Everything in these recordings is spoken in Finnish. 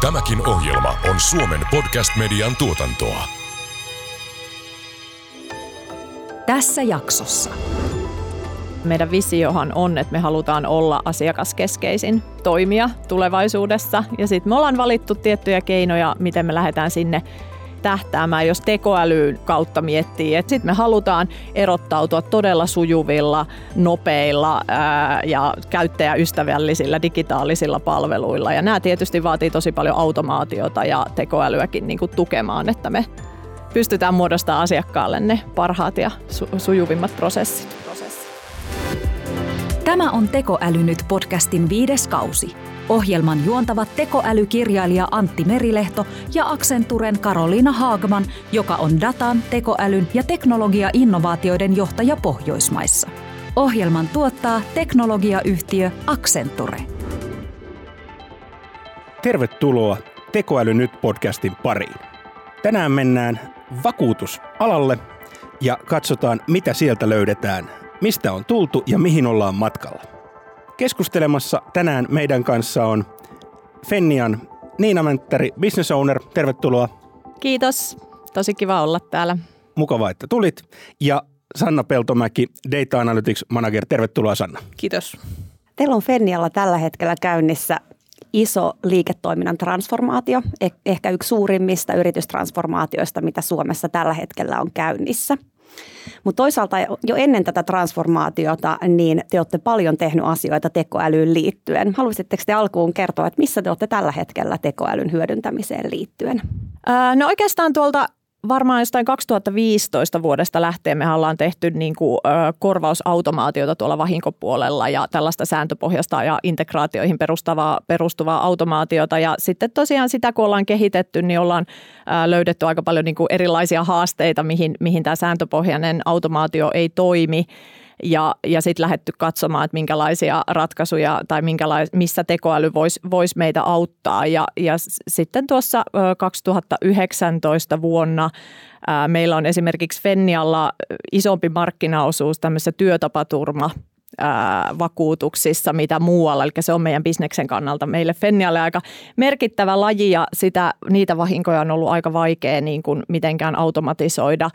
Tämäkin ohjelma on Suomen podcast-median tuotantoa. Tässä jaksossa. Meidän visiohan on, että me halutaan olla asiakaskeskeisin toimija tulevaisuudessa. Ja sitten me ollaan valittu tiettyjä keinoja, miten me lähdetään sinne tähtäämään, jos tekoälyyn kautta miettii. Sitten me halutaan erottautua todella sujuvilla, nopeilla ää, ja käyttäjäystävällisillä digitaalisilla palveluilla. Ja nämä tietysti vaatii tosi paljon automaatiota ja tekoälyäkin niin kuin tukemaan, että me pystytään muodostamaan asiakkaalle ne parhaat ja su- sujuvimmat prosessit. Tämä on Tekoäly nyt podcastin viides kausi. Ohjelman juontavat tekoälykirjailija Antti Merilehto ja Accenturen Karoliina Haagman, joka on datan, tekoälyn ja teknologia-innovaatioiden johtaja Pohjoismaissa. Ohjelman tuottaa teknologiayhtiö Accenture. Tervetuloa Tekoäly nyt podcastin pariin. Tänään mennään vakuutusalalle ja katsotaan, mitä sieltä löydetään, mistä on tultu ja mihin ollaan matkalla. Keskustelemassa tänään meidän kanssa on Fennian Niina Mänttäri, business owner. Tervetuloa. Kiitos. Tosi kiva olla täällä. Mukava, että tulit. Ja Sanna Peltomäki, Data Analytics Manager. Tervetuloa Sanna. Kiitos. Teillä on Fennialla tällä hetkellä käynnissä iso liiketoiminnan transformaatio, eh- ehkä yksi suurimmista yritystransformaatioista, mitä Suomessa tällä hetkellä on käynnissä – mutta toisaalta jo ennen tätä transformaatiota, niin te olette paljon tehnyt asioita tekoälyyn liittyen. Haluaisitteko te alkuun kertoa, että missä te olette tällä hetkellä tekoälyn hyödyntämiseen liittyen? no oikeastaan tuolta varmaan jostain 2015 vuodesta lähtien me ollaan tehty niin kuin, ö, korvausautomaatiota tuolla vahinkopuolella ja tällaista sääntöpohjasta ja integraatioihin perustuvaa, perustuvaa automaatiota. Ja sitten tosiaan sitä, kun ollaan kehitetty, niin ollaan ö, löydetty aika paljon niin kuin erilaisia haasteita, mihin, mihin tämä sääntöpohjainen automaatio ei toimi ja, ja sitten lähdetty katsomaan, että minkälaisia ratkaisuja tai minkälais, missä tekoäly voisi vois meitä auttaa. Ja, ja sitten tuossa 2019 vuonna meillä on esimerkiksi Fennialla isompi markkinaosuus tämmöisessä työtapaturma vakuutuksissa, mitä muualla. Eli se on meidän bisneksen kannalta meille Fennialle aika merkittävä laji ja sitä, niitä vahinkoja on ollut aika vaikea niin kuin mitenkään automatisoida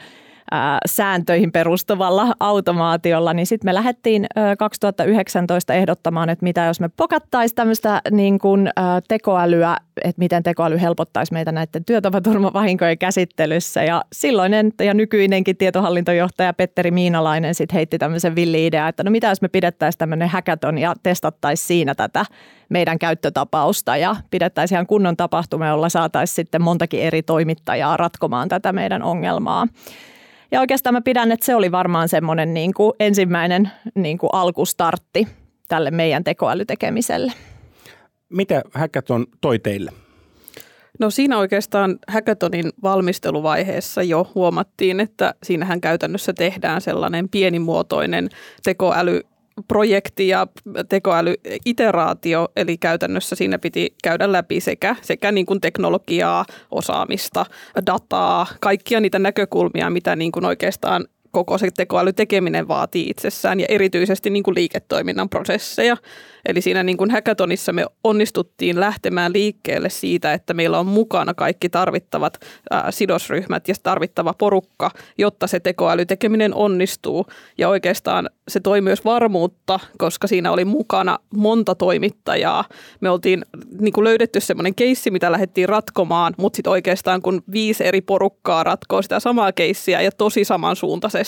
sääntöihin perustuvalla automaatiolla, niin sitten me lähdettiin 2019 ehdottamaan, että mitä jos me pokattaisiin tämmöistä niin kuin tekoälyä, että miten tekoäly helpottaisi meitä näiden työtapaturmavahinkojen käsittelyssä. Ja silloinen ja nykyinenkin tietohallintojohtaja Petteri Miinalainen sitten heitti tämmöisen villi-idea, että no mitä jos me pidettäisiin tämmöinen hackathon ja testattaisiin siinä tätä meidän käyttötapausta ja pidettäisiin ihan kunnon tapahtuma, jolla saataisiin sitten montakin eri toimittajaa ratkomaan tätä meidän ongelmaa. Ja oikeastaan mä pidän, että se oli varmaan semmoinen niin kuin ensimmäinen niin kuin alkustartti tälle meidän tekoälytekemiselle. Mitä Hackathon toi teille? No siinä oikeastaan Hackathonin valmisteluvaiheessa jo huomattiin, että siinähän käytännössä tehdään sellainen pienimuotoinen tekoäly projekti ja tekoälyiteraatio, eli käytännössä siinä piti käydä läpi sekä, sekä niin kuin teknologiaa, osaamista, dataa, kaikkia niitä näkökulmia, mitä niin kuin oikeastaan koko se tekoälytekeminen vaatii itsessään ja erityisesti niin kuin liiketoiminnan prosesseja. Eli siinä niin kuin hackathonissa me onnistuttiin lähtemään liikkeelle siitä, että meillä on mukana kaikki tarvittavat ää, sidosryhmät ja tarvittava porukka, jotta se tekoälytekeminen onnistuu. Ja oikeastaan se toi myös varmuutta, koska siinä oli mukana monta toimittajaa. Me oltiin niin kuin löydetty semmoinen keissi, mitä lähdettiin ratkomaan, mutta sitten oikeastaan kun viisi eri porukkaa ratkoo sitä samaa keissiä ja tosi samansuuntaisesti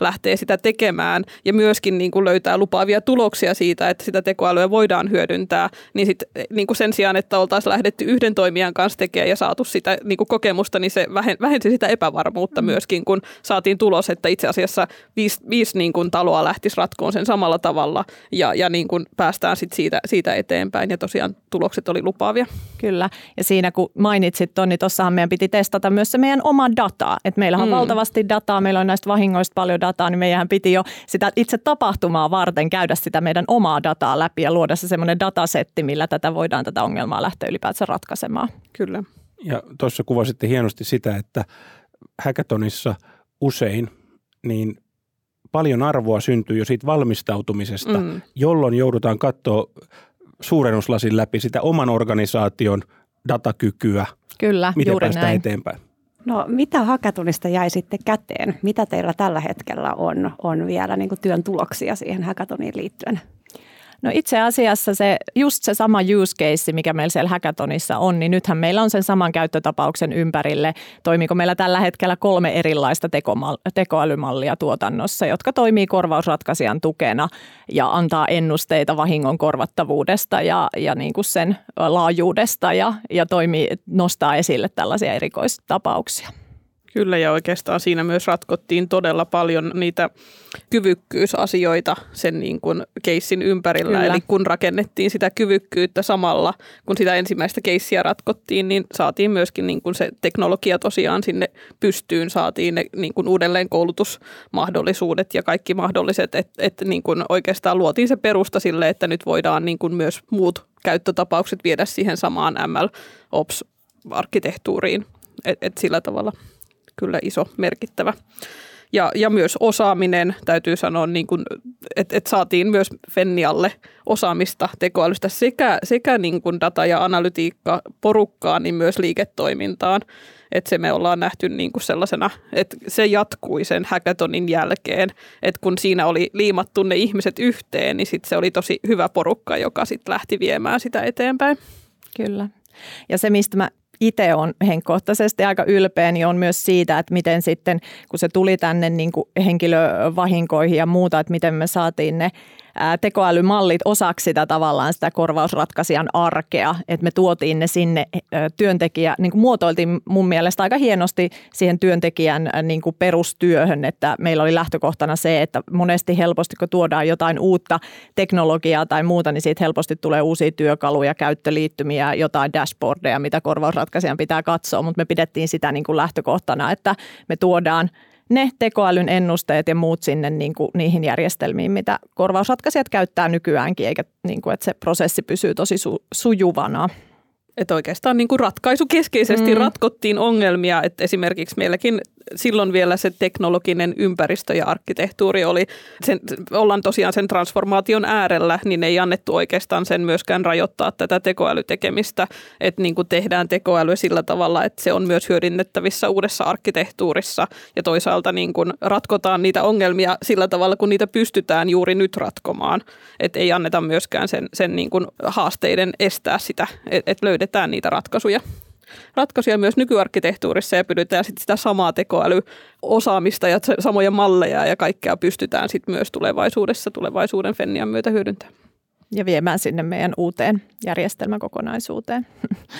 lähtee sitä tekemään ja myöskin niin kuin löytää lupaavia tuloksia siitä, että sitä tekoälyä voidaan hyödyntää, niin, sit, niin kuin sen sijaan, että oltaisiin lähdetty yhden toimijan kanssa tekemään ja saatu sitä niin kuin kokemusta, niin se vähensi sitä epävarmuutta mm. myöskin, kun saatiin tulos, että itse asiassa viisi, viisi niin kuin taloa lähtisi ratkoon sen samalla tavalla ja, ja niin kuin päästään sit siitä, siitä eteenpäin ja tosiaan tulokset oli lupaavia. Kyllä, ja siinä kun mainitsit Toni, niin tuossahan meidän piti testata myös se meidän oma dataa, että meillähän on mm. valtavasti dataa, meillä on näistä vahingoista paljon dataa, niin meidän piti jo sitä itse tapahtumaa varten käydä sitä meidän omaa dataa läpi ja luoda se semmoinen datasetti, millä tätä voidaan tätä ongelmaa lähteä ylipäätään ratkaisemaan. Kyllä. Ja tuossa kuvasitte hienosti sitä, että hackathonissa usein niin paljon arvoa syntyy jo siitä valmistautumisesta, mm. jolloin joudutaan katsoa suurennuslasin läpi sitä oman organisaation datakykyä. Kyllä, Miten juuri päästään näin. eteenpäin? No mitä hackathonista jäi sitten käteen? Mitä teillä tällä hetkellä on, on vielä niin työn tuloksia siihen hackathoniin liittyen? No itse asiassa se, just se sama use case, mikä meillä siellä hackathonissa on, niin nythän meillä on sen saman käyttötapauksen ympärille. Toimiiko meillä tällä hetkellä kolme erilaista tekoälymallia tuotannossa, jotka toimii korvausratkaisijan tukena ja antaa ennusteita vahingon korvattavuudesta ja, ja niin kuin sen laajuudesta ja, ja toimii, nostaa esille tällaisia erikoistapauksia. Kyllä ja oikeastaan siinä myös ratkottiin todella paljon niitä kyvykkyysasioita sen niin kuin keissin ympärillä. Kyllä. Eli kun rakennettiin sitä kyvykkyyttä samalla, kun sitä ensimmäistä keissiä ratkottiin, niin saatiin myöskin niin kuin se teknologia tosiaan sinne pystyyn, saatiin ne niin kuin uudelleen koulutusmahdollisuudet ja kaikki mahdolliset, että et niin kuin oikeastaan luotiin se perusta sille, että nyt voidaan niin kuin myös muut käyttötapaukset viedä siihen samaan ML-Ops-arkkitehtuuriin. Et, et sillä tavalla kyllä iso, merkittävä. Ja, ja myös osaaminen, täytyy sanoa, niin että, että saatiin myös Fennialle osaamista tekoälystä sekä, sekä niin kuin data- ja analytiikka porukkaan, niin myös liiketoimintaan. Että se me ollaan nähty niin kuin sellaisena, että se jatkui sen hackathonin jälkeen, että kun siinä oli liimattu ne ihmiset yhteen, niin sit se oli tosi hyvä porukka, joka sitten lähti viemään sitä eteenpäin. Kyllä. Ja se, mistä mä itse on henkkohtaisesti aika ylpeä, niin on myös siitä, että miten sitten, kun se tuli tänne niin kuin henkilövahinkoihin ja muuta, että miten me saatiin ne tekoälymallit osaksi sitä tavallaan sitä korvausratkaisijan arkea, että me tuotiin ne sinne työntekijä, niin kuin muotoiltiin mun mielestä aika hienosti siihen työntekijän niin kuin perustyöhön, että meillä oli lähtökohtana se, että monesti helposti kun tuodaan jotain uutta teknologiaa tai muuta, niin siitä helposti tulee uusia työkaluja, käyttöliittymiä, jotain dashboardeja, mitä korvausratkaisijan pitää katsoa, mutta me pidettiin sitä niin kuin lähtökohtana, että me tuodaan ne tekoälyn ennusteet ja muut sinne niin kuin niihin järjestelmiin, mitä korvausratkaisijat käyttää nykyäänkin, eikä niin kuin, että se prosessi pysyy tosi su- sujuvana. Että oikeastaan niin kuin ratkaisukeskeisesti mm. ratkottiin ongelmia, että esimerkiksi meilläkin silloin vielä se teknologinen ympäristö ja arkkitehtuuri oli, sen, ollaan tosiaan sen transformaation äärellä, niin ei annettu oikeastaan sen myöskään rajoittaa tätä tekoälytekemistä, että niin kuin tehdään tekoäly sillä tavalla, että se on myös hyödynnettävissä uudessa arkkitehtuurissa. Ja toisaalta niin kuin ratkotaan niitä ongelmia sillä tavalla, kun niitä pystytään juuri nyt ratkomaan, että ei anneta myöskään sen, sen niin kuin haasteiden estää sitä, että et löydetään niitä ratkaisuja ratkaisuja myös nykyarkkitehtuurissa ja pyydetään sit sitä samaa tekoälyosaamista ja samoja malleja ja kaikkea pystytään sit myös tulevaisuudessa tulevaisuuden Fennian myötä hyödyntämään. Ja viemään sinne meidän uuteen järjestelmäkokonaisuuteen.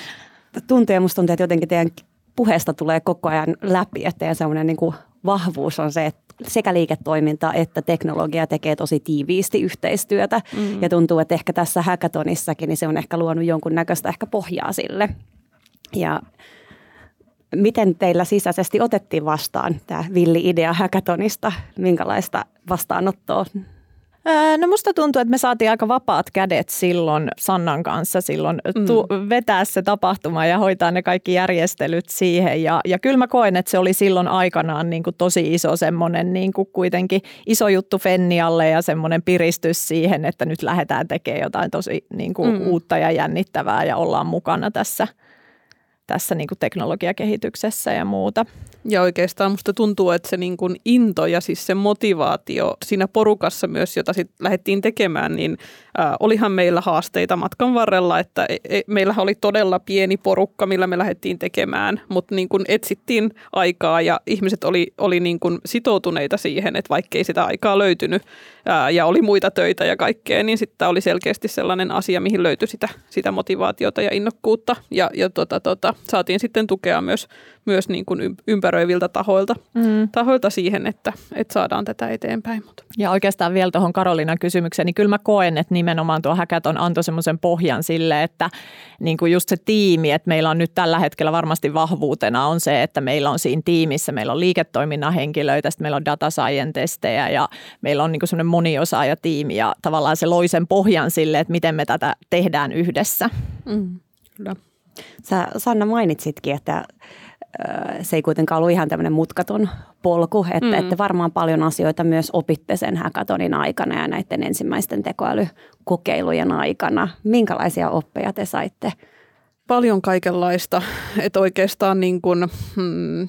Tuntuu ja musta tuntuu, että jotenkin teidän puheesta tulee koko ajan läpi, että teidän semmoinen niin kuin vahvuus on se, että sekä liiketoiminta että teknologia tekee tosi tiiviisti yhteistyötä. Mm. Ja tuntuu, että ehkä tässä hackathonissakin niin se on ehkä luonut jonkun näköistä ehkä pohjaa sille. Ja miten teillä sisäisesti otettiin vastaan tämä villi-idea hackathonista? Minkälaista vastaanottoa No musta tuntuu, että me saatiin aika vapaat kädet silloin Sannan kanssa silloin tu- vetää se tapahtuma ja hoitaa ne kaikki järjestelyt siihen. Ja, ja kyllä mä koen, että se oli silloin aikanaan niin kuin tosi iso semmoinen niin kuin kuitenkin iso juttu Fennialle ja semmoinen piristys siihen, että nyt lähdetään tekemään jotain tosi niin kuin mm. uutta ja jännittävää ja ollaan mukana tässä – tässä niin kuin teknologiakehityksessä ja muuta. Ja oikeastaan musta tuntuu, että se niin kuin into ja siis se motivaatio siinä porukassa myös, jota sitten lähdettiin tekemään, niin olihan meillä haasteita matkan varrella, että e, e, meillä oli todella pieni porukka, millä me lähdettiin tekemään, mutta niin kuin etsittiin aikaa ja ihmiset oli, oli niin kuin sitoutuneita siihen, että vaikkei sitä aikaa löytynyt ja oli muita töitä ja kaikkea, niin sitten oli selkeästi sellainen asia, mihin löytyi sitä, sitä motivaatiota ja innokkuutta. Ja, ja tota, tota, saatiin sitten tukea myös, myös niin kuin ympäröiviltä tahoilta, mm. tahoilta siihen, että, että saadaan tätä eteenpäin. Ja oikeastaan vielä tuohon Karolinan kysymykseen, niin kyllä mä koen, että nimenomaan tuo Hackathon antoi semmoisen pohjan sille, että niin kuin just se tiimi, että meillä on nyt tällä hetkellä varmasti vahvuutena on se, että meillä on siinä tiimissä, meillä on liiketoiminnan henkilöitä, sitten meillä on data scientistejä ja meillä on niin kuin semmoinen moniosaajatiimi ja tavallaan se loi sen pohjan sille, että miten me tätä tehdään yhdessä. Mm, kyllä. Sä Sanna mainitsitkin, että se ei kuitenkaan ollut ihan tämmöinen mutkaton polku, että, mm. että varmaan paljon asioita myös opitte sen hackathonin aikana ja näiden ensimmäisten tekoälykokeilujen aikana. Minkälaisia oppeja te saitte paljon kaikenlaista, että oikeastaan niin kuin, hmm,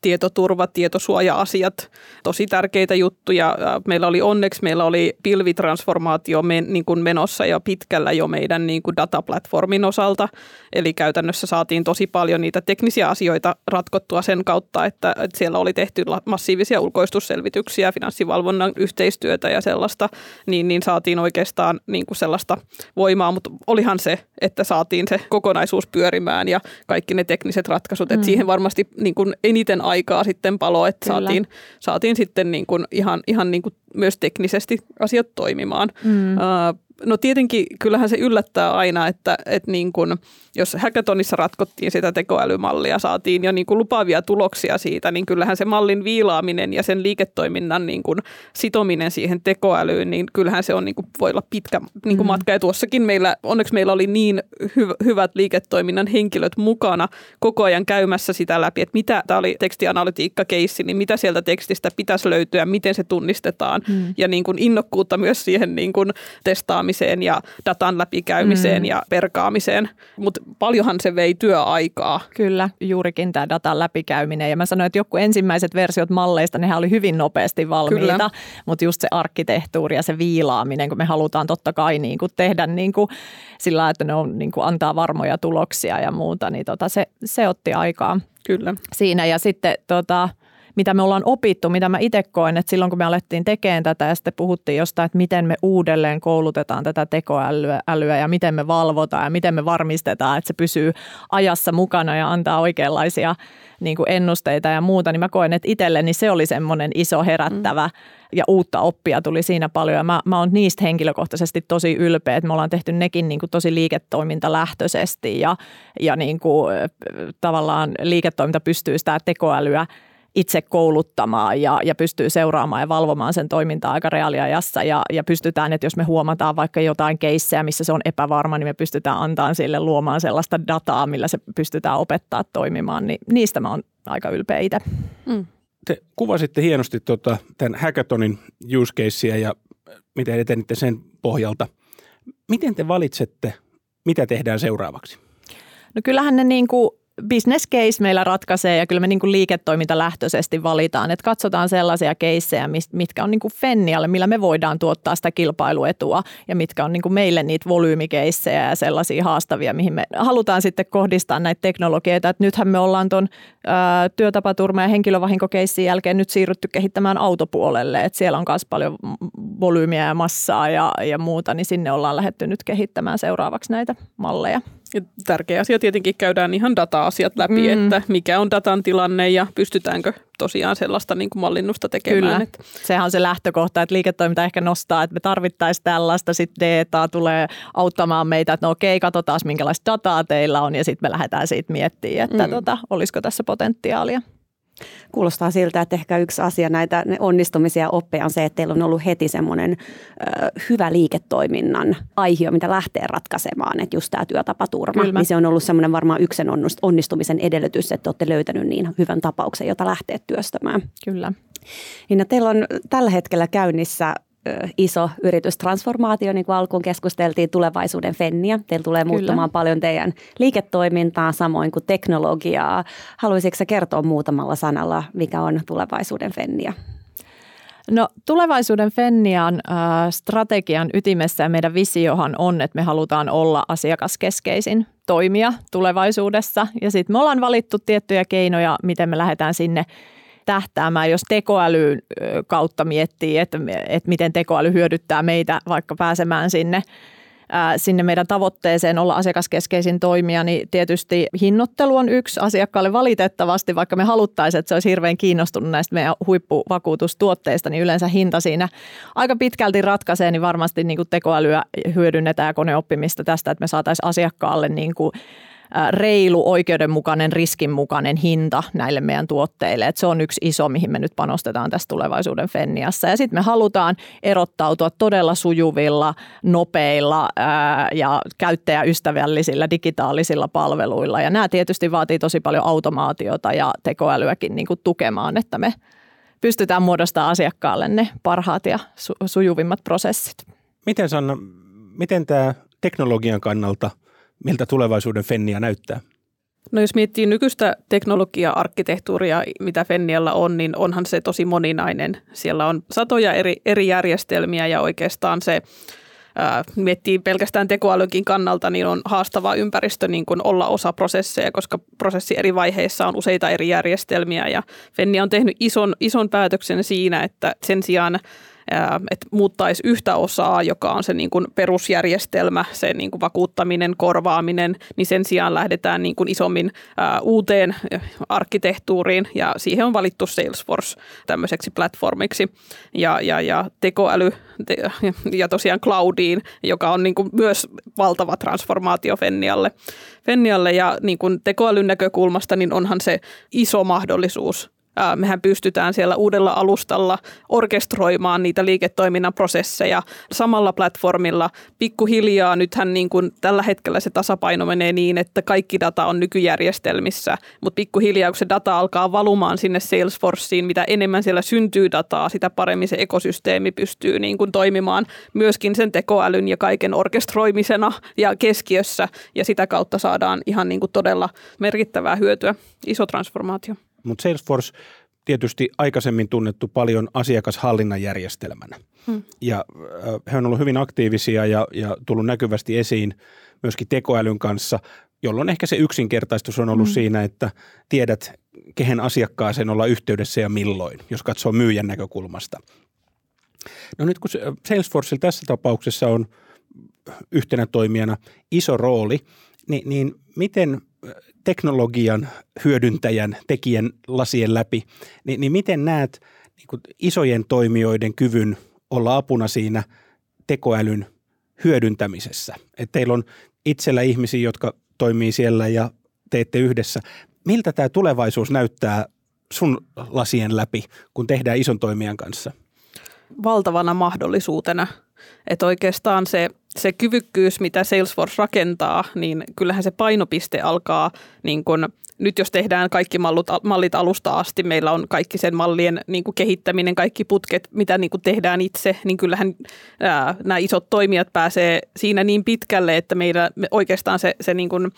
tietoturva, tietosuoja-asiat, tosi tärkeitä juttuja. Meillä oli onneksi, meillä oli pilvitransformaatio men, niin kuin menossa ja pitkällä jo meidän niin kuin dataplatformin osalta. Eli käytännössä saatiin tosi paljon niitä teknisiä asioita ratkottua sen kautta, että, että siellä oli tehty massiivisia ulkoistusselvityksiä, finanssivalvonnan yhteistyötä ja sellaista, niin, niin saatiin oikeastaan niin kuin sellaista voimaa, mutta olihan se, että saatiin se kokonaisuus pyörimään ja kaikki ne tekniset ratkaisut, että mm. siihen varmasti niin kuin eniten aikaa sitten palo, että saatiin, saatiin sitten niin kuin ihan, ihan niin kuin myös teknisesti asiat toimimaan. Mm. Uh, no tietenkin kyllähän se yllättää aina, että, että niin kuin, jos hackathonissa ratkottiin sitä tekoälymallia, saatiin jo niin kuin lupaavia tuloksia siitä, niin kyllähän se mallin viilaaminen ja sen liiketoiminnan niin kuin sitominen siihen tekoälyyn, niin kyllähän se on niin kuin, voi olla pitkä niin kuin mm. matka. Ja tuossakin meillä, onneksi meillä oli niin hy- hyvät liiketoiminnan henkilöt mukana koko ajan käymässä sitä läpi, että mitä, tämä oli tekstianalytiikka-keissi, niin mitä sieltä tekstistä pitäisi löytyä, miten se tunnistetaan mm. ja niin kuin innokkuutta myös siihen niin kuin testaamiseen ja datan läpikäymiseen mm. ja perkaamiseen. Mutta paljonhan se vei työaikaa. Kyllä, juurikin tämä datan läpikäyminen. Ja mä sanoin, että joku ensimmäiset versiot malleista, nehän oli hyvin nopeasti valmiita, mutta just se arkkitehtuuri ja se viilaaminen, kun me halutaan totta kai niin kuin tehdä niin kuin sillä että ne on, niin kuin antaa varmoja tuloksia ja muuta, niin tota, se, se otti aikaa. Kyllä. Siinä ja sitten tota, mitä me ollaan opittu, mitä mä itse koen, että silloin kun me alettiin tekemään tätä ja sitten puhuttiin jostain, että miten me uudelleen koulutetaan tätä tekoälyä älyä ja miten me valvotaan ja miten me varmistetaan, että se pysyy ajassa mukana ja antaa oikeanlaisia niin kuin ennusteita ja muuta, niin mä koen, että itselleni se oli semmoinen iso herättävä mm. ja uutta oppia tuli siinä paljon. Ja mä, mä oon niistä henkilökohtaisesti tosi ylpeä, että me ollaan tehty nekin niin kuin tosi liiketoimintalähtöisesti ja, ja niin kuin, tavallaan liiketoiminta pystyy sitä tekoälyä – itse kouluttamaan ja, ja pystyy seuraamaan ja valvomaan sen toimintaa aika reaaliajassa ja, ja pystytään, että jos me huomataan vaikka jotain keissejä, missä se on epävarma, niin me pystytään antaa sille luomaan sellaista dataa, millä se pystytään opettaa toimimaan, niin niistä mä oon aika ylpeä itse. Mm. Te kuvasitte hienosti tuota, tämän hackathonin use casea ja miten etenitte sen pohjalta. Miten te valitsette, mitä tehdään seuraavaksi? No kyllähän ne niin kuin business case meillä ratkaisee ja kyllä me niin kuin liiketoimintalähtöisesti valitaan, että katsotaan sellaisia keissejä, mitkä on niin kuin Fennialle, millä me voidaan tuottaa sitä kilpailuetua ja mitkä on niin kuin meille niitä volyymikeissejä ja sellaisia haastavia, mihin me halutaan sitten kohdistaa näitä teknologioita. Että nythän me ollaan tuon työtapaturma- ja henkilövahinkokeissin jälkeen nyt siirrytty kehittämään autopuolelle, että siellä on myös paljon volyymiä ja massaa ja, ja muuta, niin sinne ollaan lähdetty nyt kehittämään seuraavaksi näitä malleja. Tärkeä asia tietenkin käydään ihan data-asiat läpi, mm. että mikä on datan tilanne ja pystytäänkö tosiaan sellaista niin kuin mallinnusta tekemään. Kyllä. Että. Sehän on se lähtökohta, että liiketoiminta ehkä nostaa, että me tarvittaisiin tällaista, sitten dataa tulee auttamaan meitä, että no okei, katsotaan minkälaista dataa teillä on ja sitten me lähdetään siitä miettimään, että mm. tota, olisiko tässä potentiaalia. Kuulostaa siltä, että ehkä yksi asia näitä onnistumisia oppeja on se, että teillä on ollut heti semmoinen ö, hyvä liiketoiminnan aihio, mitä lähtee ratkaisemaan, että just tämä työtapaturma, Kyllä. niin se on ollut semmoinen varmaan yksen onnistumisen edellytys, että olette löytänyt niin hyvän tapauksen, jota lähtee työstämään. Kyllä. Niin teillä on tällä hetkellä käynnissä iso yritystransformaatio, niin kuin alkuun keskusteltiin tulevaisuuden Fenniä. Teillä tulee Kyllä. muuttumaan paljon teidän liiketoimintaa, samoin kuin teknologiaa. Haluaisitko kertoa muutamalla sanalla, mikä on tulevaisuuden Fenniä? No tulevaisuuden Fennian äh, strategian ytimessä ja meidän visiohan on, että me halutaan olla asiakaskeskeisin toimija tulevaisuudessa. Ja sitten me ollaan valittu tiettyjä keinoja, miten me lähdetään sinne tähtäämään, jos tekoälyn kautta miettii, että, että miten tekoäly hyödyttää meitä vaikka pääsemään sinne sinne meidän tavoitteeseen olla asiakaskeskeisin toimija, niin tietysti hinnoittelu on yksi asiakkaalle valitettavasti, vaikka me haluttaisiin, että se olisi hirveän kiinnostunut näistä meidän huippuvakuutustuotteista, niin yleensä hinta siinä aika pitkälti ratkaisee, niin varmasti niin kuin tekoälyä hyödynnetään ja koneoppimista tästä, että me saataisiin asiakkaalle niin kuin reilu, oikeudenmukainen, riskinmukainen hinta näille meidän tuotteille. Et se on yksi iso, mihin me nyt panostetaan tässä tulevaisuuden Fenniassa. Ja sitten me halutaan erottautua todella sujuvilla, nopeilla ää, ja käyttäjäystävällisillä digitaalisilla palveluilla. Ja nämä tietysti vaatii tosi paljon automaatiota ja tekoälyäkin niin kuin tukemaan, että me pystytään muodostamaan asiakkaalle ne parhaat ja su- sujuvimmat prosessit. Miten Sanna, miten tämä teknologian kannalta – miltä tulevaisuuden Fennia näyttää? No jos miettii nykyistä teknologia-arkkitehtuuria, mitä Fennialla on, niin onhan se tosi moninainen. Siellä on satoja eri, eri järjestelmiä ja oikeastaan se miettii pelkästään tekoälynkin kannalta, niin on haastava ympäristö niin kuin olla osa prosesseja, koska prosessi eri vaiheissa on useita eri järjestelmiä. Ja Fennia on tehnyt ison, ison päätöksen siinä, että sen sijaan että muuttaisi yhtä osaa, joka on se niin kuin perusjärjestelmä, se niin kuin vakuuttaminen, korvaaminen, niin sen sijaan lähdetään niin kuin isommin uuteen arkkitehtuuriin ja siihen on valittu Salesforce tämmöiseksi platformiksi ja, ja, ja tekoäly te, ja tosiaan cloudiin, joka on niin kuin myös valtava transformaatio Fennialle. Fennialle ja niin kuin tekoälyn näkökulmasta niin onhan se iso mahdollisuus mehän pystytään siellä uudella alustalla orkestroimaan niitä liiketoiminnan prosesseja samalla platformilla. Pikkuhiljaa nythän niin kuin tällä hetkellä se tasapaino menee niin, että kaikki data on nykyjärjestelmissä, mutta pikkuhiljaa kun se data alkaa valumaan sinne Salesforceen, mitä enemmän siellä syntyy dataa, sitä paremmin se ekosysteemi pystyy niin kuin toimimaan myöskin sen tekoälyn ja kaiken orkestroimisena ja keskiössä ja sitä kautta saadaan ihan niin kuin todella merkittävää hyötyä. Iso transformaatio. Mutta Salesforce tietysti aikaisemmin tunnettu paljon asiakashallinnan järjestelmänä. Hmm. Ja he on ollut hyvin aktiivisia ja, ja tullut näkyvästi esiin myöskin tekoälyn kanssa, jolloin ehkä se yksinkertaistus on ollut hmm. siinä, että tiedät, kehen asiakkaaseen olla yhteydessä ja milloin, jos katsoo myyjän näkökulmasta. No nyt kun Salesforce tässä tapauksessa on yhtenä toimijana iso rooli, niin, niin miten teknologian hyödyntäjän, tekijän lasien läpi, niin, niin miten näet niin isojen toimijoiden kyvyn olla apuna siinä tekoälyn hyödyntämisessä? Että teillä on itsellä ihmisiä, jotka toimii siellä ja teette yhdessä. Miltä tämä tulevaisuus näyttää sun lasien läpi, kun tehdään ison toimijan kanssa? Valtavana mahdollisuutena. Että oikeastaan se se kyvykkyys, mitä Salesforce rakentaa, niin kyllähän se painopiste alkaa niin kuin nyt jos tehdään kaikki mallut, mallit alusta asti, meillä on kaikki sen mallien niin kuin kehittäminen, kaikki putket, mitä niin kuin tehdään itse, niin kyllähän ää, nämä isot toimijat pääsee siinä niin pitkälle, että meillä me oikeastaan se, se niin kuin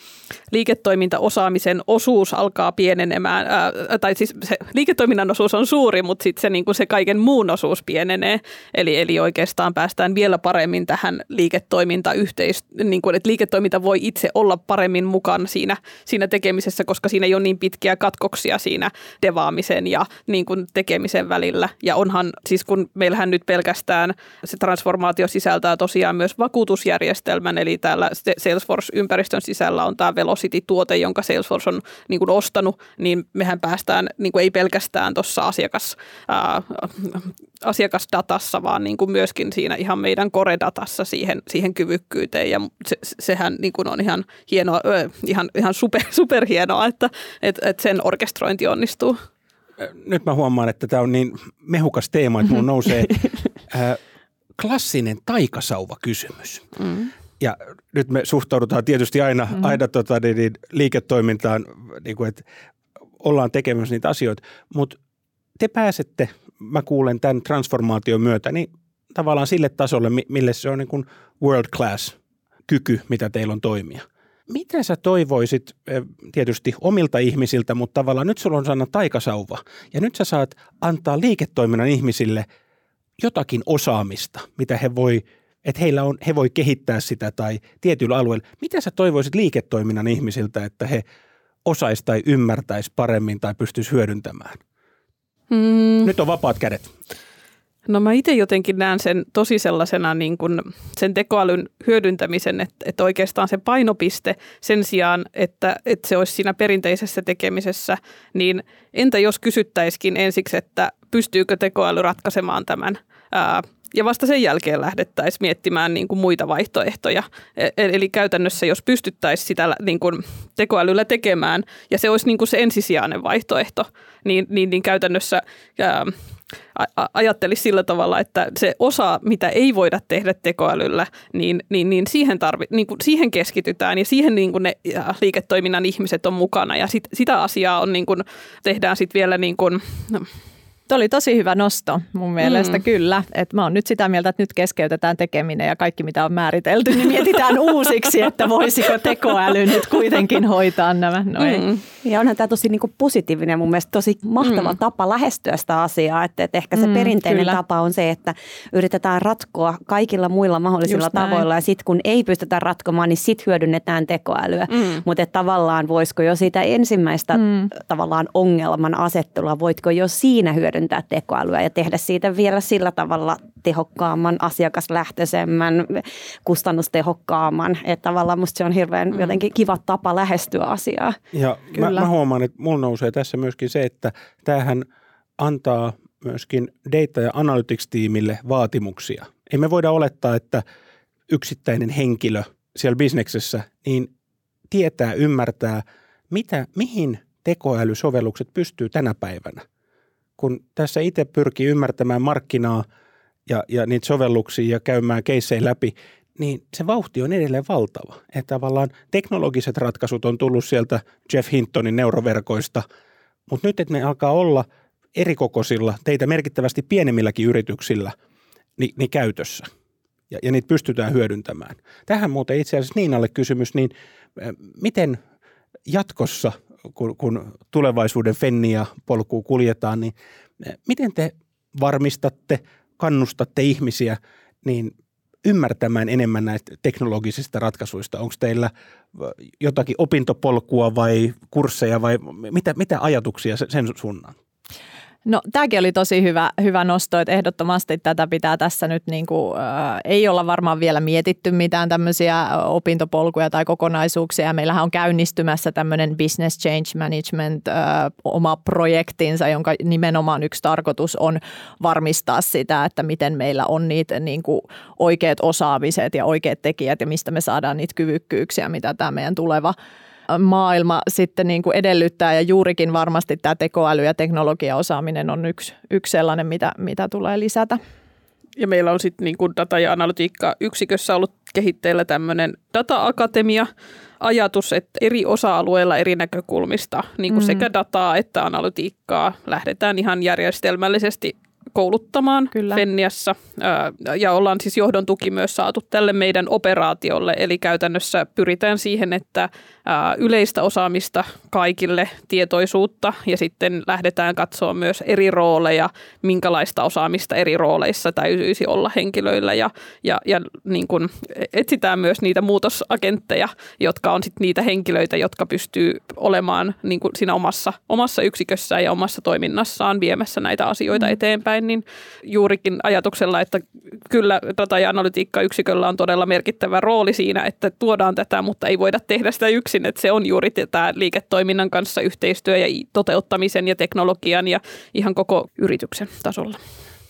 liiketoimintaosaamisen osuus alkaa pienenemään, ää, tai siis se liiketoiminnan osuus on suuri, mutta sitten se, niin kuin se kaiken muun osuus pienenee, eli, eli oikeastaan päästään vielä paremmin tähän liiketoimintayhteis, niin että liiketoiminta voi itse olla paremmin mukana siinä, siinä tekemisessä, koska siinä ei ole niin pitkiä katkoksia siinä devaamisen ja niin kuin tekemisen välillä. Ja onhan, siis kun meillähän nyt pelkästään se transformaatio sisältää tosiaan myös vakuutusjärjestelmän, eli täällä Salesforce-ympäristön sisällä on tämä Velocity-tuote, jonka Salesforce on niin kuin ostanut, niin mehän päästään niin kuin ei pelkästään tuossa asiakas, asiakasdatassa, vaan niin kuin myöskin siinä ihan meidän core-datassa siihen, siihen kyvykkyyteen. Ja se, sehän niin kuin on ihan hienoa, ihan, ihan super, superhienoa, että että, että, että sen orkestrointi onnistuu. Nyt mä huomaan, että tämä on niin mehukas teema, että mun nousee äh, klassinen taikasauva-kysymys. Mm. Ja nyt me suhtaudutaan tietysti aina, mm. aina tota, niin, niin, liiketoimintaan, niin kuin, että ollaan tekemässä niitä asioita, mutta te pääsette, mä kuulen tämän transformaation myötä, niin tavallaan sille tasolle, mille se on niin kuin world class kyky, mitä teillä on toimia – mitä sä toivoisit tietysti omilta ihmisiltä, mutta tavallaan nyt sulla on sana taikasauva ja nyt sä saat antaa liiketoiminnan ihmisille jotakin osaamista, mitä he voi, että heillä on, he voi kehittää sitä tai tietyllä alueella. Mitä sä toivoisit liiketoiminnan ihmisiltä, että he osais tai ymmärtäis paremmin tai pystyisi hyödyntämään? Mm. Nyt on vapaat kädet. No mä itse jotenkin näen sen tosi sellaisena niin kuin sen tekoälyn hyödyntämisen, että, että oikeastaan se painopiste sen sijaan, että, että se olisi siinä perinteisessä tekemisessä, niin entä jos kysyttäisikin ensiksi, että pystyykö tekoäly ratkaisemaan tämän ää, ja vasta sen jälkeen lähdettäisiin miettimään niin kuin muita vaihtoehtoja. E, e, eli käytännössä, jos pystyttäisiin sitä niin kuin tekoälyllä tekemään, ja se olisi niin kuin se ensisijainen vaihtoehto, niin, niin, niin käytännössä ää, ajattelisi sillä tavalla, että se osa, mitä ei voida tehdä tekoälyllä, niin, niin, niin, siihen, tarvi, niin kuin siihen keskitytään ja siihen niin kuin ne liiketoiminnan ihmiset on mukana. Ja sit, sitä asiaa on niin kuin, tehdään sitten vielä niin kuin, no, Tuo oli tosi hyvä nosto mun mielestä mm. kyllä. Että mä oon nyt sitä mieltä, että nyt keskeytetään tekeminen ja kaikki mitä on määritelty, niin mietitään uusiksi, että voisiko tekoäly nyt kuitenkin hoitaa nämä. No mm. Ja onhan tämä tosi niin kuin positiivinen mun mielestä tosi mahtava mm. tapa lähestyä sitä asiaa. Että, että ehkä se mm, perinteinen kyllä. tapa on se, että yritetään ratkoa kaikilla muilla mahdollisilla Just tavoilla. Näin. Ja sitten kun ei pystytä ratkomaan, niin sitten hyödynnetään tekoälyä. Mm. Mutta tavallaan voisiko jo siitä ensimmäistä mm. tavallaan ongelman asettelua, voitko jo siinä hyödyntää tekoälyä ja tehdä siitä vielä sillä tavalla tehokkaamman, asiakaslähtöisemmän, kustannustehokkaamman. Että tavallaan musta se on hirveän mm. jotenkin kiva tapa lähestyä asiaa. Ja Kyllä. Mä, mä huomaan, että mulla nousee tässä myöskin se, että tämähän antaa myöskin data- ja analytics-tiimille vaatimuksia. Ei me voida olettaa, että yksittäinen henkilö siellä bisneksessä niin tietää, ymmärtää, mitä, mihin tekoälysovellukset pystyy tänä päivänä. Kun tässä itse pyrkii ymmärtämään markkinaa ja, ja niitä sovelluksia ja käymään keissejä läpi, niin se vauhti on edelleen valtava. Että tavallaan teknologiset ratkaisut on tullut sieltä Jeff Hintonin neuroverkoista, mutta nyt, että ne alkaa olla erikokoisilla, teitä merkittävästi pienemmilläkin yrityksillä, niin, niin käytössä. Ja, ja niitä pystytään hyödyntämään. Tähän muuten itse asiassa Niinalle kysymys, niin miten jatkossa, kun, kun tulevaisuuden fennia polkuu kuljetaan, niin miten te varmistatte, kannustatte ihmisiä niin ymmärtämään enemmän näistä teknologisista ratkaisuista? Onko teillä jotakin opintopolkua vai kursseja vai mitä, mitä ajatuksia sen suunnan? No tämäkin oli tosi hyvä, hyvä nosto, että ehdottomasti tätä pitää tässä nyt niin kuin, äh, ei olla varmaan vielä mietitty mitään tämmöisiä opintopolkuja tai kokonaisuuksia. Meillähän on käynnistymässä tämmöinen Business Change Management äh, oma projektinsa, jonka nimenomaan yksi tarkoitus on varmistaa sitä, että miten meillä on niitä niin kuin oikeat osaamiset ja oikeat tekijät ja mistä me saadaan niitä kyvykkyyksiä, mitä tämä meidän tuleva maailma sitten niin kuin edellyttää ja juurikin varmasti tämä tekoäly ja teknologiaosaaminen on yksi, yksi sellainen, mitä, mitä tulee lisätä. Ja meillä on sitten niin kuin data- ja analytiikka-yksikössä ollut kehitteillä tämmöinen data-akatemia, ajatus, että eri osa-alueilla eri näkökulmista, niin kuin mm. sekä dataa että analytiikkaa, lähdetään ihan järjestelmällisesti kouluttamaan Kyllä. Fenniassa ja ollaan siis johdon tuki myös saatu tälle meidän operaatiolle. Eli käytännössä pyritään siihen, että yleistä osaamista kaikille, tietoisuutta ja sitten lähdetään katsoa myös eri rooleja, minkälaista osaamista eri rooleissa täytyisi olla henkilöillä ja, ja, ja niin kuin etsitään myös niitä muutosagentteja, jotka on sitten niitä henkilöitä, jotka pystyy olemaan niin kuin siinä omassa, omassa yksikössään ja omassa toiminnassaan viemässä näitä asioita mm. eteenpäin, niin juurikin ajatuksella, että kyllä data- ja analytiikka-yksiköllä on todella merkittävä rooli siinä, että tuodaan tätä, mutta ei voida tehdä sitä yksin että se on juuri tämä liiketoiminnan kanssa yhteistyö ja toteuttamisen ja teknologian ja ihan koko yrityksen tasolla.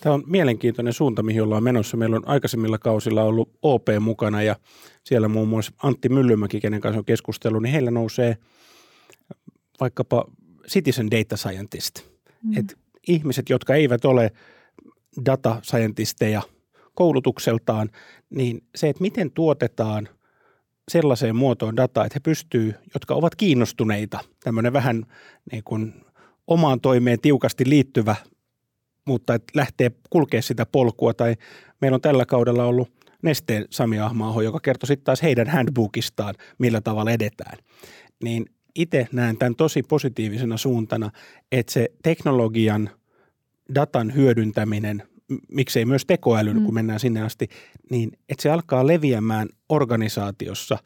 Tämä on mielenkiintoinen suunta, mihin ollaan menossa. Meillä on aikaisemmilla kausilla ollut OP mukana ja siellä muun muassa Antti Myllymäki, kenen kanssa on keskustellut, niin heillä nousee vaikkapa citizen data scientist. Mm. Et ihmiset, jotka eivät ole data scientisteja koulutukseltaan, niin se, että miten tuotetaan – sellaiseen muotoon dataa, että he pystyy, jotka ovat kiinnostuneita, tämmöinen vähän niin kuin omaan toimeen tiukasti liittyvä, mutta että lähtee kulkea sitä polkua. Tai meillä on tällä kaudella ollut Nesteen Sami Ahmaaho, joka kertoi sitten taas heidän handbookistaan, millä tavalla edetään. Niin itse näen tämän tosi positiivisena suuntana, että se teknologian datan hyödyntäminen miksei myös tekoälyn, mm. kun mennään sinne asti, niin että se alkaa leviämään organisaatiossa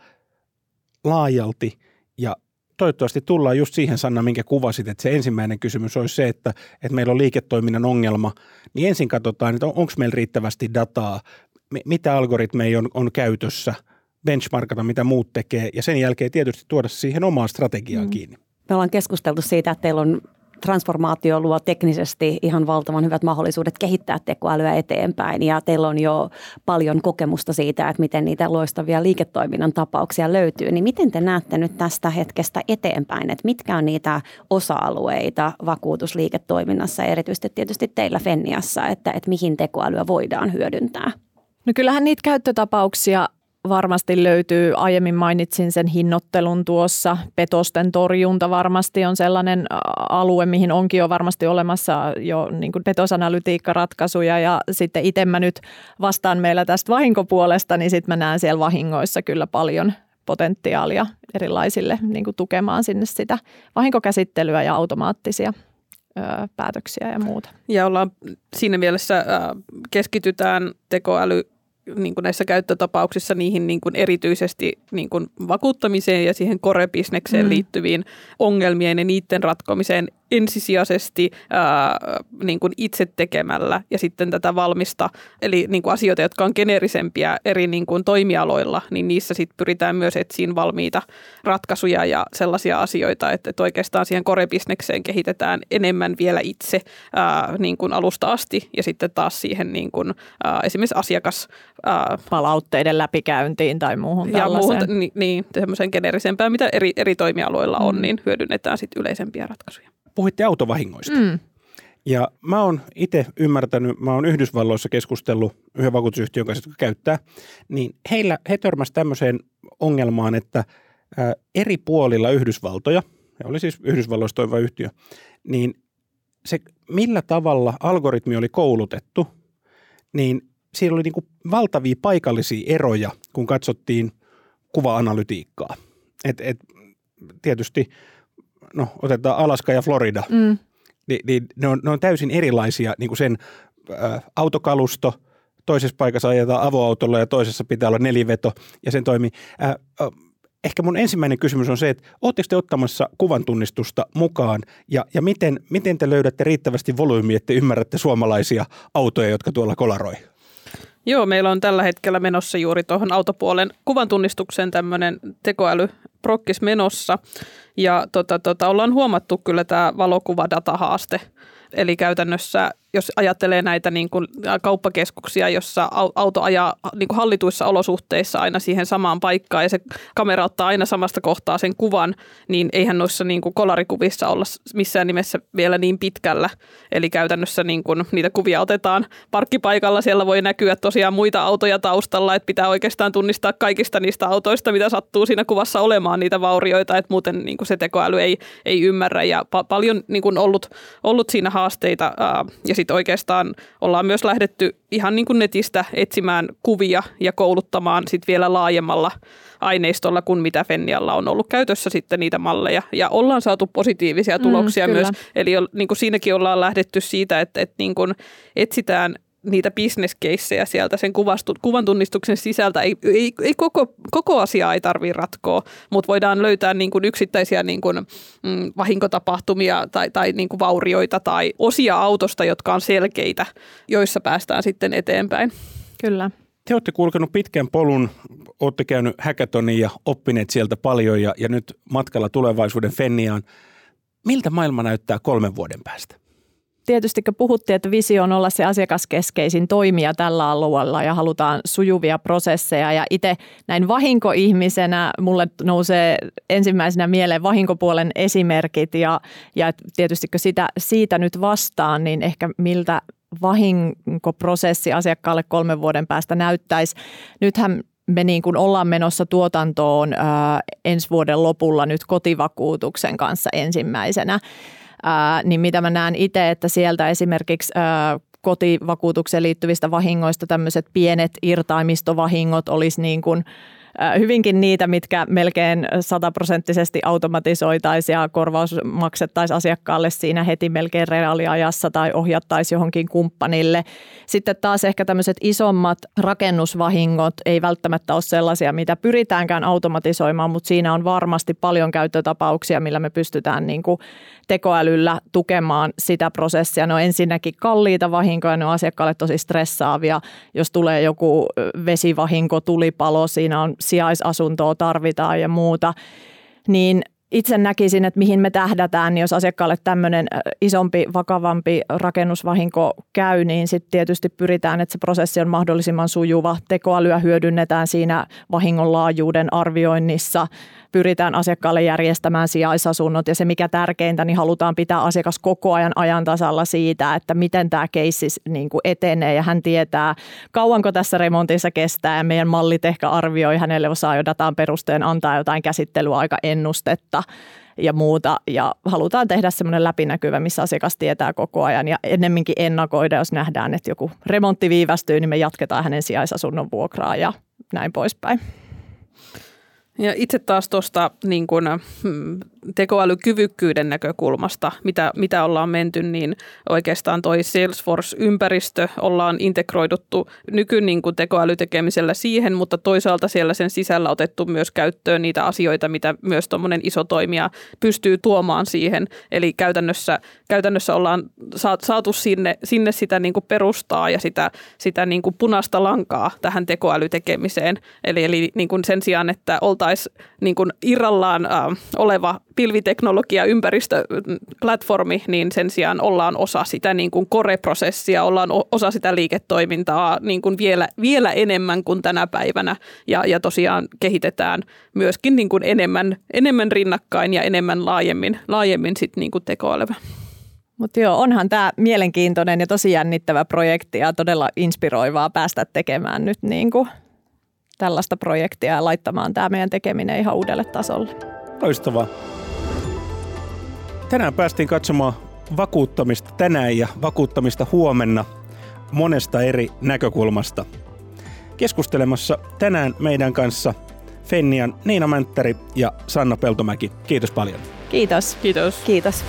laajalti. Ja toivottavasti tullaan just siihen Sanna, minkä kuvasit, että se ensimmäinen kysymys olisi se, että, että meillä on liiketoiminnan ongelma, niin ensin katsotaan, että on, onko meillä riittävästi dataa, mitä algoritmeja on, on käytössä, benchmarkata, mitä muut tekee, ja sen jälkeen tietysti tuoda siihen omaan strategiaan mm. kiinni. Me ollaan keskusteltu siitä, että teillä on transformaatio luo teknisesti ihan valtavan hyvät mahdollisuudet kehittää tekoälyä eteenpäin ja teillä on jo paljon kokemusta siitä, että miten niitä loistavia liiketoiminnan tapauksia löytyy. Niin miten te näette nyt tästä hetkestä eteenpäin, että mitkä on niitä osa-alueita vakuutusliiketoiminnassa, erityisesti tietysti teillä Fenniassa, että, että mihin tekoälyä voidaan hyödyntää? No kyllähän niitä käyttötapauksia varmasti löytyy, aiemmin mainitsin sen hinnoittelun tuossa, petosten torjunta varmasti on sellainen alue, mihin onkin jo varmasti olemassa jo niin kuin petosanalytiikkaratkaisuja ja sitten itse mä nyt vastaan meillä tästä vahinkopuolesta, niin sitten mä näen siellä vahingoissa kyllä paljon potentiaalia erilaisille niin kuin tukemaan sinne sitä vahinkokäsittelyä ja automaattisia päätöksiä ja muuta. Ja ollaan siinä mielessä keskitytään tekoäly niin kuin näissä käyttötapauksissa niihin niin kuin erityisesti niin kuin vakuuttamiseen ja siihen korebisnekseen mm. liittyviin ongelmien ja niiden ratkomiseen ensisijaisesti ää, niin kuin itse tekemällä ja sitten tätä valmista, eli niin kuin asioita, jotka on geneerisempiä eri niin kuin toimialoilla, niin niissä sitten pyritään myös etsiin valmiita ratkaisuja ja sellaisia asioita, että, että oikeastaan siihen korebisnekseen kehitetään enemmän vielä itse ää, niin kuin alusta asti ja sitten taas siihen niin kuin, ää, esimerkiksi asiakas ää, palautteiden läpikäyntiin tai muuhun Ja muuhun, niin, niin semmoisen geneerisempään, mitä eri, eri toimialoilla on, mm. niin hyödynnetään sitten yleisempiä ratkaisuja puhuitte autovahingoista. Mm. Ja mä oon itse ymmärtänyt, mä oon Yhdysvalloissa keskustellut yhden vakuutusyhtiön kanssa, jotka käyttää, niin heillä, he törmäsivät tämmöiseen ongelmaan, että ää, eri puolilla Yhdysvaltoja, ja oli siis Yhdysvalloissa toiva yhtiö, niin se millä tavalla algoritmi oli koulutettu, niin siellä oli niin kuin valtavia paikallisia eroja, kun katsottiin kuva-analytiikkaa. Et, et, tietysti no otetaan Alaska ja Florida, mm. niin, niin ne, on, ne on täysin erilaisia niin kuin sen ä, autokalusto, toisessa paikassa ajetaan avoautolla ja toisessa pitää olla neliveto ja sen toimii. Ä, ä, ehkä mun ensimmäinen kysymys on se, että oletteko te ottamassa kuvan tunnistusta mukaan ja, ja miten, miten te löydätte riittävästi volyymiä, että ymmärrätte suomalaisia autoja, jotka tuolla kolaroi? Joo, meillä on tällä hetkellä menossa juuri tuohon autopuolen kuvan tunnistukseen tämmöinen tekoälyprokkis menossa. Ja tota, tota, ollaan huomattu kyllä tämä valokuvadatahaaste. Eli käytännössä jos ajattelee näitä niin kuin kauppakeskuksia, jossa auto ajaa niin kuin hallituissa olosuhteissa aina siihen samaan paikkaan ja se kamera ottaa aina samasta kohtaa sen kuvan, niin eihän noissa niin kuin kolarikuvissa olla missään nimessä vielä niin pitkällä. Eli käytännössä niin kuin niitä kuvia otetaan parkkipaikalla, siellä voi näkyä tosiaan muita autoja taustalla, että pitää oikeastaan tunnistaa kaikista niistä autoista, mitä sattuu siinä kuvassa olemaan niitä vaurioita, että muuten niin kuin se tekoäly ei, ei ymmärrä ja pa- paljon niin kuin ollut, ollut siinä haasteita ja sitten oikeastaan ollaan myös lähdetty ihan niin kuin netistä etsimään kuvia ja kouluttamaan sit vielä laajemmalla aineistolla kuin mitä Fennialla on ollut käytössä sitten niitä malleja. Ja ollaan saatu positiivisia mm, tuloksia mm, myös. Eli niin kuin siinäkin ollaan lähdetty siitä, että, että niin kuin etsitään niitä bisneskeissejä sieltä sen kuvastu, kuvan tunnistuksen sisältä. Ei, ei, ei koko, koko asiaa ei tarvitse ratkoa, mutta voidaan löytää niin kuin yksittäisiä niin kuin, mm, vahinkotapahtumia tai, tai niin kuin vaurioita tai osia autosta, jotka on selkeitä, joissa päästään sitten eteenpäin. Kyllä. Te olette kulkenut pitkän polun, olette käynyt hackathonin ja oppineet sieltä paljon ja, ja nyt matkalla tulevaisuuden Fenniaan. Miltä maailma näyttää kolmen vuoden päästä? Tietysti kun puhuttiin, että visio on olla se asiakaskeskeisin toimija tällä alueella ja halutaan sujuvia prosesseja ja itse näin vahinkoihmisenä mulle nousee ensimmäisenä mieleen vahinkopuolen esimerkit ja, ja tietysti kun sitä, siitä nyt vastaan, niin ehkä miltä vahinkoprosessi asiakkaalle kolmen vuoden päästä näyttäisi. Nythän me niin kuin ollaan menossa tuotantoon ää, ensi vuoden lopulla nyt kotivakuutuksen kanssa ensimmäisenä ää, niin mitä mä näen itse, että sieltä esimerkiksi ää, kotivakuutukseen liittyvistä vahingoista tämmöiset pienet irtaimistovahingot olisi niin kuin hyvinkin niitä, mitkä melkein sataprosenttisesti automatisoitaisiin ja korvaus maksettaisiin asiakkaalle siinä heti melkein reaaliajassa tai ohjattaisiin johonkin kumppanille. Sitten taas ehkä tämmöiset isommat rakennusvahingot ei välttämättä ole sellaisia, mitä pyritäänkään automatisoimaan, mutta siinä on varmasti paljon käyttötapauksia, millä me pystytään niin kuin tekoälyllä tukemaan sitä prosessia. Ne on ensinnäkin kalliita vahinkoja, ne on asiakkaalle tosi stressaavia. Jos tulee joku vesivahinko, tulipalo, siinä on sijaisasuntoa tarvitaan ja muuta, niin itse näkisin, että mihin me tähdätään, niin jos asiakkaalle tämmöinen isompi, vakavampi rakennusvahinko käy, niin sitten tietysti pyritään, että se prosessi on mahdollisimman sujuva. Tekoälyä hyödynnetään siinä vahingon laajuuden arvioinnissa. Pyritään asiakkaalle järjestämään sijaisasunnot ja se mikä tärkeintä, niin halutaan pitää asiakas koko ajan ajan tasalla siitä, että miten tämä keissi niin etenee ja hän tietää kauanko tässä remontissa kestää ja meidän mallit ehkä arvioi hänelle osaa jo datan perusteen antaa jotain käsittelyaikaennustetta ja muuta. Ja halutaan tehdä semmoinen läpinäkyvä, missä asiakas tietää koko ajan ja ennemminkin ennakoida, jos nähdään, että joku remontti viivästyy, niin me jatketaan hänen sijaisasunnon vuokraa ja näin poispäin. Ja itse taas tuosta niin hmm, tekoälykyvykkyyden näkökulmasta, mitä, mitä ollaan menty, niin oikeastaan toi Salesforce-ympäristö ollaan integroiduttu nyky niin kuin tekoälytekemisellä siihen, mutta toisaalta siellä sen sisällä otettu myös käyttöön niitä asioita, mitä myös tuommoinen iso toimija pystyy tuomaan siihen. Eli käytännössä, käytännössä ollaan saatu sinne, sinne sitä niin kuin perustaa ja sitä, sitä niin kuin punaista lankaa tähän tekoälytekemiseen. Eli, eli niin kuin sen sijaan, että oltaisiin niin irrallaan äh, oleva pilviteknologia ympäristöplatformi, niin sen sijaan ollaan osa sitä niin kuin core-prosessia, ollaan osa sitä liiketoimintaa niin kuin vielä, vielä enemmän kuin tänä päivänä ja, ja tosiaan kehitetään myöskin niin kuin enemmän, enemmän rinnakkain ja enemmän laajemmin, laajemmin sit niin kuin tekoälyä. Mutta joo, onhan tämä mielenkiintoinen ja tosi jännittävä projekti ja todella inspiroivaa päästä tekemään nyt niin kuin tällaista projektia ja laittamaan tämä meidän tekeminen ihan uudelle tasolle. Loistavaa. Tänään päästiin katsomaan vakuuttamista tänään ja vakuuttamista huomenna monesta eri näkökulmasta. Keskustelemassa tänään meidän kanssa Fennian Niina Mänttäri ja Sanna Peltomäki. Kiitos paljon. Kiitos. Kiitos. Kiitos.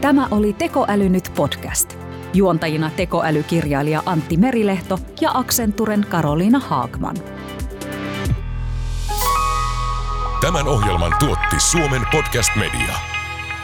Tämä oli Tekoäly nyt podcast. Juontajina tekoälykirjailija Antti Merilehto ja Accenturen Karoliina Haagman. Tämän ohjelman tuotti Suomen Podcast Media.